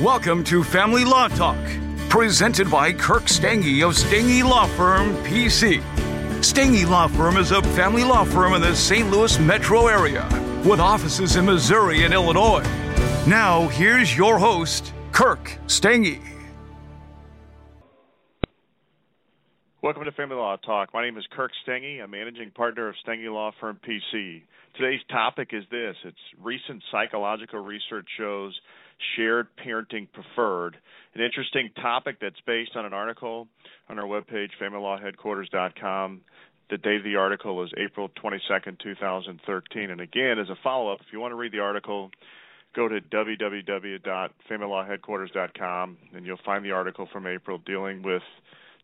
Welcome to Family Law Talk, presented by Kirk Stange of Stange Law Firm, PC. Stange Law Firm is a family law firm in the St. Louis metro area with offices in Missouri and Illinois. Now, here's your host, Kirk Stange. Welcome to Family Law Talk. My name is Kirk Stange. I'm managing partner of Stange Law Firm PC. Today's topic is this it's recent psychological research shows shared parenting preferred. An interesting topic that's based on an article on our webpage, familylawheadquarters.com. The date of the article is April 22nd, 2013. And again, as a follow up, if you want to read the article, go to www.familylawheadquarters.com and you'll find the article from April dealing with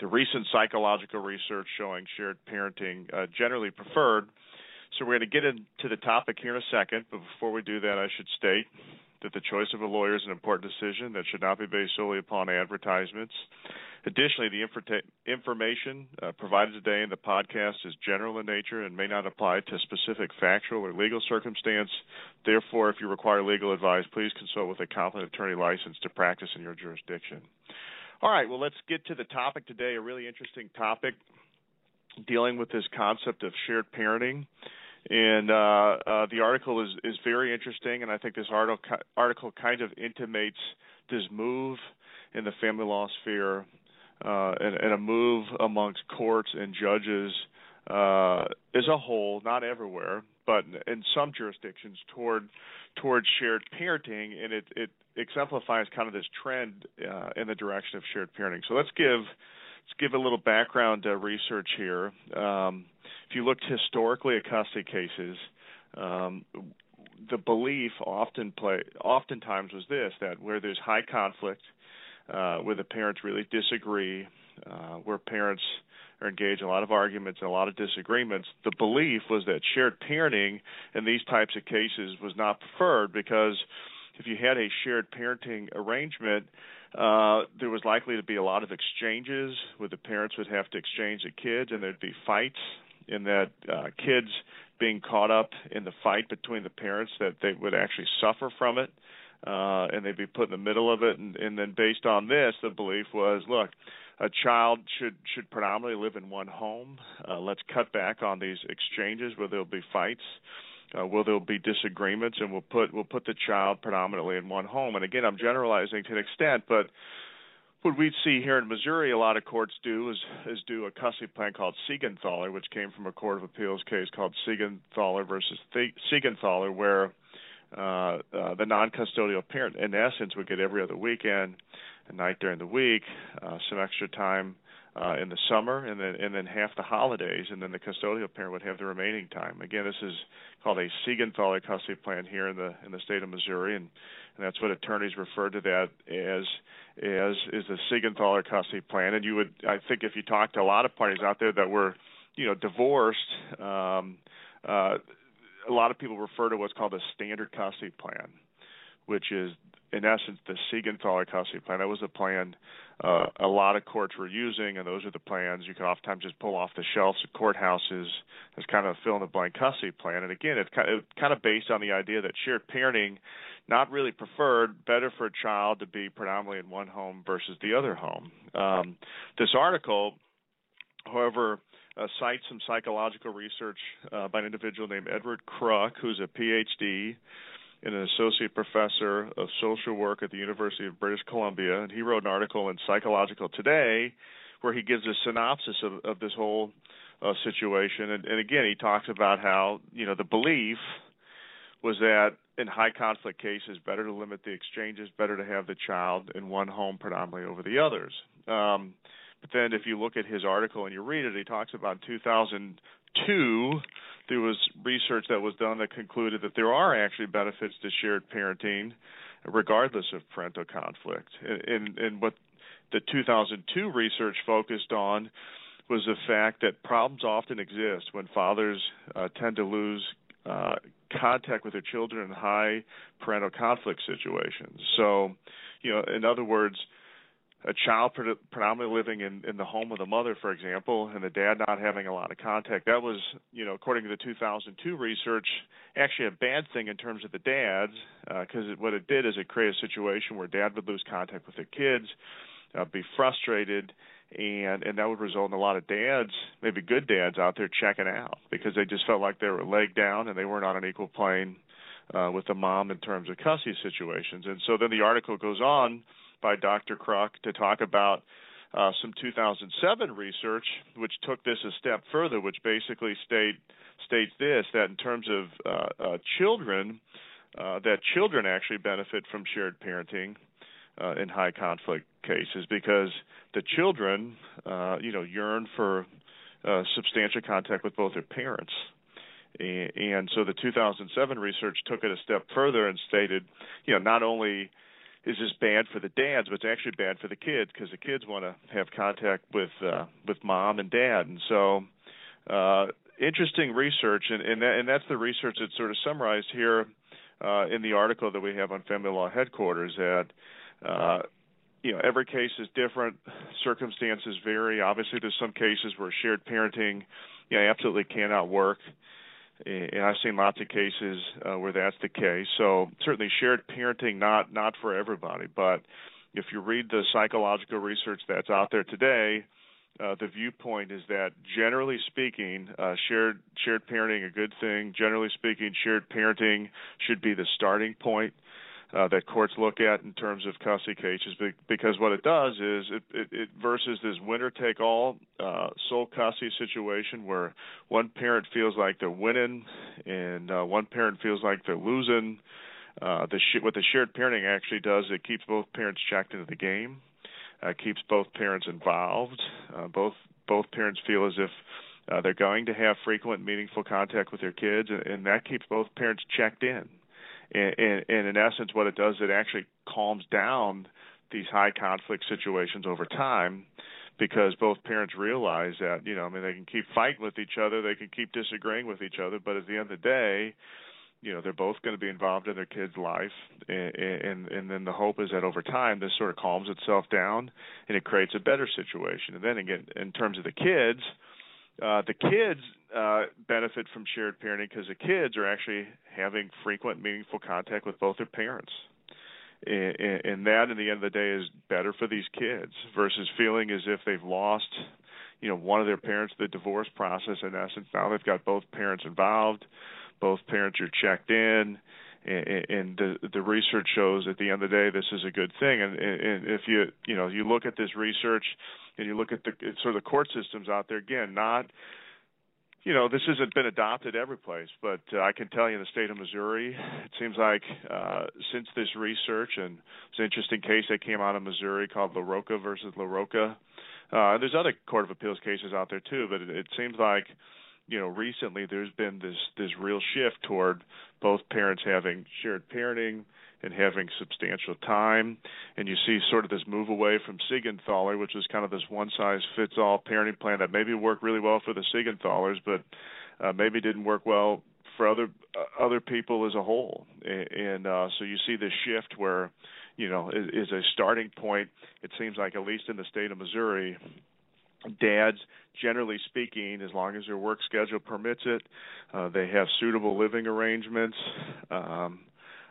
the recent psychological research showing shared parenting uh, generally preferred. So we're going to get into the topic here in a second, but before we do that, I should state that the choice of a lawyer is an important decision that should not be based solely upon advertisements. Additionally, the information uh, provided today in the podcast is general in nature and may not apply to specific factual or legal circumstance. Therefore, if you require legal advice, please consult with a competent attorney licensed to practice in your jurisdiction. All right, well, let's get to the topic today, a really interesting topic dealing with this concept of shared parenting. And uh, uh, the article is, is very interesting, and I think this article, article kind of intimates this move in the family law sphere uh, and, and, a move amongst courts and judges uh, as a whole, not everywhere, but in some jurisdictions toward toward shared parenting, and it, it exemplifies kind of this trend uh, in the direction of shared parenting. So let's give let's give a little background uh, research here. Um, if you looked historically at custody cases, um, the belief often play oftentimes was this that where there's high conflict, uh, where the parents really disagree, uh, where parents are engaged in a lot of arguments and a lot of disagreements, the belief was that shared parenting in these types of cases was not preferred because if you had a shared parenting arrangement, uh, there was likely to be a lot of exchanges where the parents would have to exchange the kids, and there'd be fights, in that uh, kids being caught up in the fight between the parents that they would actually suffer from it. Uh, and they'd be put in the middle of it, and, and then based on this, the belief was, look, a child should should predominantly live in one home. Uh, let's cut back on these exchanges where there'll be fights. Uh, uh, will be disagreements, and we'll put we'll put the child predominantly in one home. And again, I'm generalizing to an extent, but what we see here in Missouri, a lot of courts do is is do a custody plan called Siegenthaler, which came from a court of appeals case called Siegenthaler versus Siegenthaler, where uh, uh, the non-custodial parent, in essence, would get every other weekend, a night during the week, uh, some extra time uh, in the summer, and then and then half the holidays, and then the custodial parent would have the remaining time. Again, this is called a Siegenthaler custody plan here in the in the state of Missouri, and, and that's what attorneys refer to that as as is the Siegenthaler custody plan. And you would, I think, if you talk to a lot of parties out there that were, you know, divorced. Um, uh, a lot of people refer to what's called a standard custody plan, which is in essence the Siegenthaler custody plan. That was a plan uh, a lot of courts were using, and those are the plans you can oftentimes just pull off the shelves of courthouses as kind of a fill in the blank custody plan. And again, it's kind of, kind of based on the idea that shared parenting, not really preferred, better for a child to be predominantly in one home versus the other home. Um, this article, however, uh, cites some psychological research uh, by an individual named Edward Kruk, who's a PhD and an associate professor of social work at the University of British Columbia, and he wrote an article in Psychological Today where he gives a synopsis of, of this whole uh, situation. And, and again, he talks about how you know the belief was that in high conflict cases, better to limit the exchanges, better to have the child in one home predominantly over the others. Um, but then, if you look at his article and you read it, he talks about 2002 there was research that was done that concluded that there are actually benefits to shared parenting, regardless of parental conflict. And, and what the 2002 research focused on was the fact that problems often exist when fathers uh, tend to lose uh, contact with their children in high parental conflict situations. So, you know, in other words, a child pre- predominantly living in in the home of the mother, for example, and the dad not having a lot of contact. That was, you know, according to the 2002 research, actually a bad thing in terms of the dads, because uh, what it did is it created a situation where dad would lose contact with their kids, uh, be frustrated, and and that would result in a lot of dads, maybe good dads out there checking out because they just felt like they were leg down and they weren't on an equal plane uh, with the mom in terms of custody situations. And so then the article goes on by Dr. Kruk to talk about uh, some 2007 research, which took this a step further, which basically state, states this that in terms of uh, uh, children, uh, that children actually benefit from shared parenting uh, in high conflict cases because the children, uh, you know, yearn for substantial contact with both their parents. And so the 2007 research took it a step further and stated, you know, not only is this bad for the dads, but it's actually bad for the kids because the kids want to have contact with uh, with mom and dad, and so uh, interesting research, and and, that, and that's the research that's sort of summarized here uh, in the article that we have on Family Law Headquarters. That uh, you know every case is different, circumstances vary. Obviously, there's some cases where shared parenting, you know, absolutely cannot work and I've seen lots of cases uh, where that's the case. So certainly shared parenting not not for everybody, but if you read the psychological research that's out there today, uh, the viewpoint is that generally speaking, uh, shared shared parenting a good thing. Generally speaking, shared parenting should be the starting point uh, that courts look at in terms of custody cases because what it does is it, it, it versus this winner take all uh, sole custody situation where one parent feels like they're winning and uh, one parent feels like they're losing. Uh, the sh- what the shared parenting actually does it keeps both parents checked into the game, uh, keeps both parents involved. Uh, both both parents feel as if uh, they're going to have frequent, meaningful contact with their kids, and, and that keeps both parents checked in and, and, and in essence, what it does, it actually calms down these high conflict situations over time because both parents realize that you know I mean they can keep fighting with each other, they can keep disagreeing with each other, but at the end of the day, you know they're both going to be involved in their kid's life, and, and and then the hope is that over time this sort of calms itself down and it creates a better situation. And then again, in terms of the kids, uh, the kids uh, benefit from shared parenting because the kids are actually having frequent, meaningful contact with both their parents. And, that, in the end of the day, is better for these kids versus feeling as if they've lost, you know, one of their parents. The divorce process, in essence, now they've got both parents involved, both parents are checked in, and the the research shows at the end of the day this is a good thing. And if you you know you look at this research and you look at the sort of the court systems out there again, not you know this hasn't been adopted every place, but uh, I can tell you in the state of Missouri, it seems like uh, since this research and it's an interesting case that came out of Missouri called LaRocca versus LaRocca. Uh, there's other court of appeals cases out there too, but it, it seems like you know recently there's been this this real shift toward both parents having shared parenting and having substantial time. And you see sort of this move away from Siegenthaler, which is kind of this one size fits all parenting plan that maybe worked really well for the Siegenthalers, but uh, maybe didn't work well for other uh, other people as a whole. And, and uh, so you see this shift where, you know, is, is a starting point. It seems like at least in the state of Missouri, dads generally speaking as long as their work schedule permits it uh, they have suitable living arrangements um,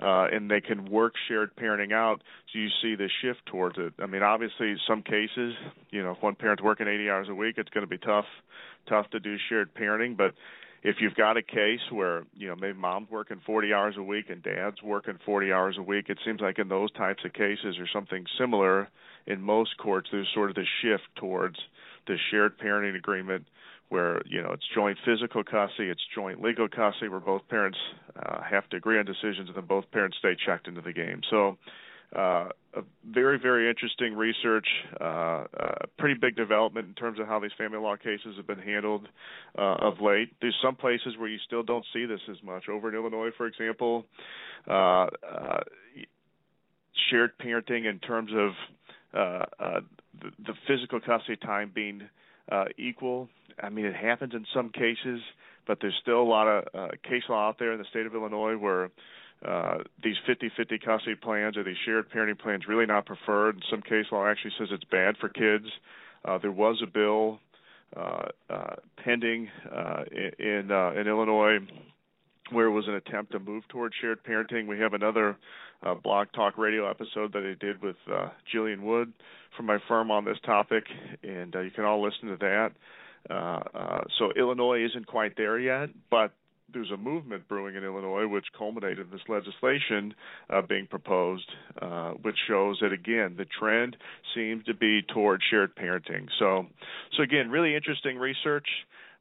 uh, and they can work shared parenting out. So you see the shift towards it. I mean, obviously, some cases, you know, if one parent's working 80 hours a week, it's going to be tough, tough to do shared parenting. But if you've got a case where you know maybe mom's working 40 hours a week and dad's working 40 hours a week, it seems like in those types of cases or something similar, in most courts, there's sort of the shift towards the shared parenting agreement where you know it's joint physical custody, it's joint legal custody, where both parents uh, have to agree on decisions, and then both parents stay checked into the game. So, uh, a very very interesting research, uh, a pretty big development in terms of how these family law cases have been handled uh, of late. There's some places where you still don't see this as much. Over in Illinois, for example, uh, uh, shared parenting in terms of the, the physical custody time being uh, equal. I mean, it happens in some cases, but there's still a lot of uh, case law out there in the state of Illinois where uh, these 50-50 custody plans or these shared parenting plans really not preferred. Some case law actually says it's bad for kids. Uh, there was a bill uh, uh, pending uh, in uh, in Illinois where it was an attempt to move towards shared parenting. We have another uh, blog talk radio episode that I did with uh, Jillian Wood from my firm on this topic, and uh, you can all listen to that. Uh, uh, so Illinois isn't quite there yet, but there's a movement brewing in Illinois which culminated in this legislation uh, being proposed, uh, which shows that again the trend seems to be toward shared parenting. So, so again, really interesting research,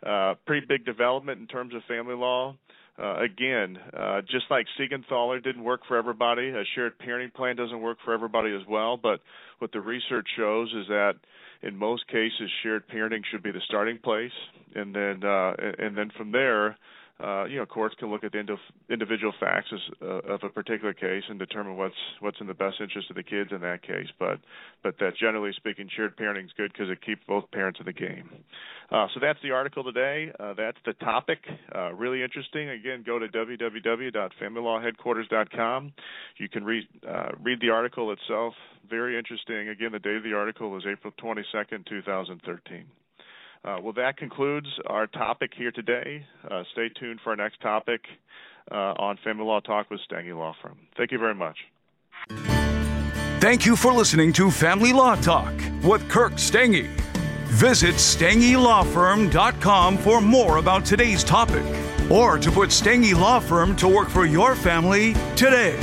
uh, pretty big development in terms of family law. Uh, again, uh, just like Siegenthaler didn't work for everybody, a shared parenting plan doesn't work for everybody as well. But what the research shows is that in most cases, shared parenting should be the starting place, and then uh, and then from there, uh, you know, courts can look at the individual facts uh, of a particular case and determine what's what's in the best interest of the kids in that case. But but that generally speaking, shared parenting is good because it keeps both parents in the game. Uh, so that's the article today. Uh, that's the topic. Uh, really interesting. Again, go to www.familylawheadquarters.com. You can read uh, read the article itself. Very interesting. Again, the date of the article is April 22nd, 2013. Uh, well, that concludes our topic here today. Uh, stay tuned for our next topic uh, on Family Law Talk with Stange Law Firm. Thank you very much. Thank you for listening to Family Law Talk with Kirk Stange. Visit StangeLawFirm.com for more about today's topic or to put Stange Law Firm to work for your family today.